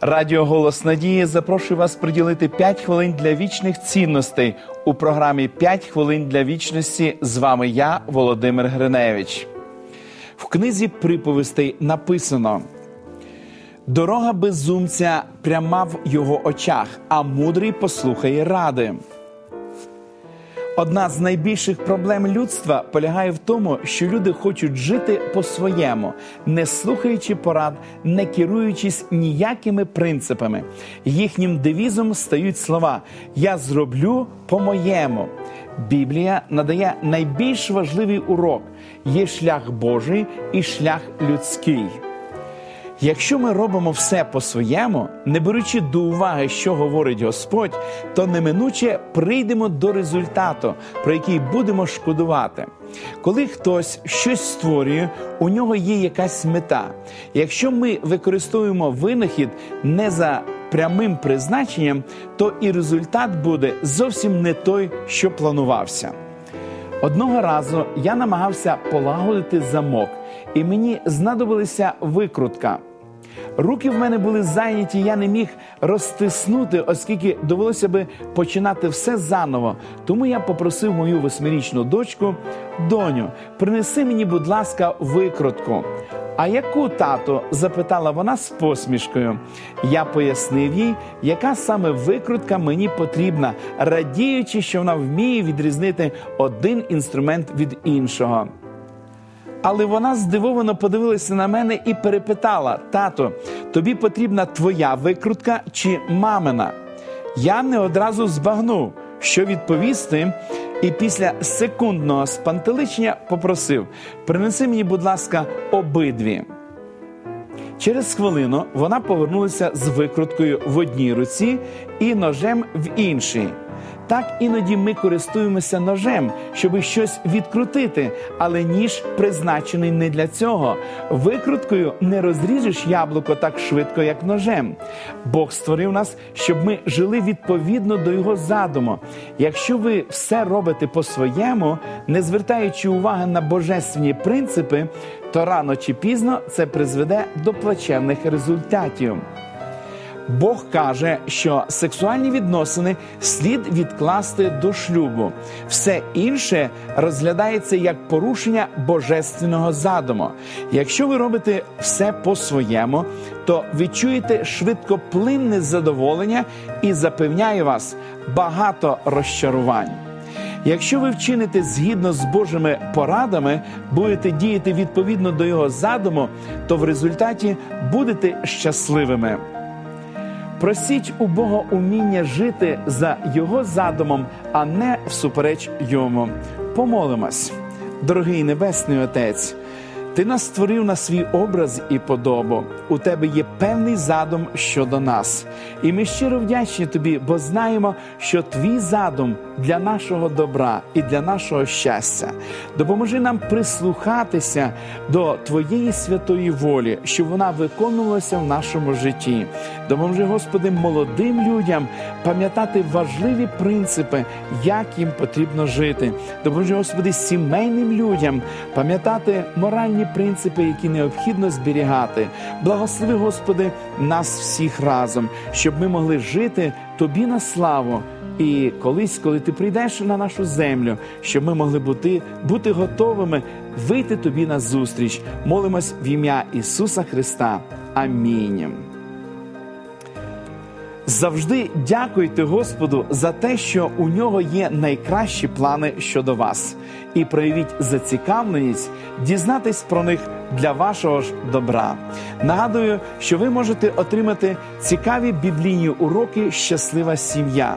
Радіо Голос Надії запрошує вас приділити 5 хвилин для вічних цінностей у програмі «5 хвилин для вічності. З вами я, Володимир Гриневич. В книзі приповістей написано: Дорога безумця пряма в його очах, а мудрий послухає ради. Одна з найбільших проблем людства полягає в тому, що люди хочуть жити по-своєму, не слухаючи порад, не керуючись ніякими принципами. Їхнім девізом стають слова Я зроблю по-моєму. Біблія надає найбільш важливий урок: є шлях Божий і шлях людський. Якщо ми робимо все по-своєму, не беручи до уваги, що говорить Господь, то неминуче прийдемо до результату, про який будемо шкодувати. Коли хтось щось створює, у нього є якась мета. Якщо ми використовуємо винахід не за прямим призначенням, то і результат буде зовсім не той, що планувався. Одного разу я намагався полагодити замок, і мені знадобилася викрутка. Руки в мене були зайняті, я не міг розтиснути, оскільки довелося би починати все заново. Тому я попросив мою восьмирічну дочку, доню, принеси мені, будь ласка, викрутку. А яку тато? запитала вона з посмішкою. Я пояснив їй, яка саме викрутка мені потрібна, радіючи, що вона вміє відрізнити один інструмент від іншого. Але вона здивовано подивилася на мене і перепитала: тато, тобі потрібна твоя викрутка чи мамина? Я не одразу збагнув, що відповісти, і після секундного спантеличення попросив: принеси мені, будь ласка, обидві. Через хвилину вона повернулася з викруткою в одній руці і ножем в іншій. Так іноді ми користуємося ножем, щоб щось відкрутити, але ніж призначений не для цього. Викруткою не розріжеш яблуко так швидко, як ножем. Бог створив нас, щоб ми жили відповідно до його задуму. Якщо ви все робите по-своєму, не звертаючи уваги на божественні принципи, то рано чи пізно це призведе до плачевних результатів. Бог каже, що сексуальні відносини слід відкласти до шлюбу. Все інше розглядається як порушення божественного задуму. Якщо ви робите все по-своєму, то відчуєте швидкоплинне задоволення і запевняю вас багато розчарувань. Якщо ви вчините згідно з Божими порадами, будете діяти відповідно до його задуму, то в результаті будете щасливими. Просіть у Бога уміння жити за Його задумом, а не всупереч йому. Помолимось, дорогий Небесний Отець. Ти нас створив на свій образ і подобу. У тебе є певний задум щодо нас. І ми щиро вдячні тобі, бо знаємо, що твій задум для нашого добра і для нашого щастя. Допоможи нам прислухатися до Твоєї святої волі, щоб вона виконувалася в нашому житті. Допоможи, Господи, молодим людям пам'ятати важливі принципи, як їм потрібно жити. Допоможи, Господи, сімейним людям пам'ятати моральні принципи, які необхідно зберігати. Благослови, Господи, нас всіх разом, щоб ми могли жити Тобі на славу. І колись, коли ти прийдеш на нашу землю, щоб ми могли бути бути готовими вийти тобі на зустріч. Молимось в ім'я Ісуса Христа. Амінь. Завжди дякуйте Господу за те, що у нього є найкращі плани щодо вас, і проявіть зацікавленість дізнатись про них для вашого ж добра. Нагадую, що ви можете отримати цікаві біблійні уроки Щаслива сім'я.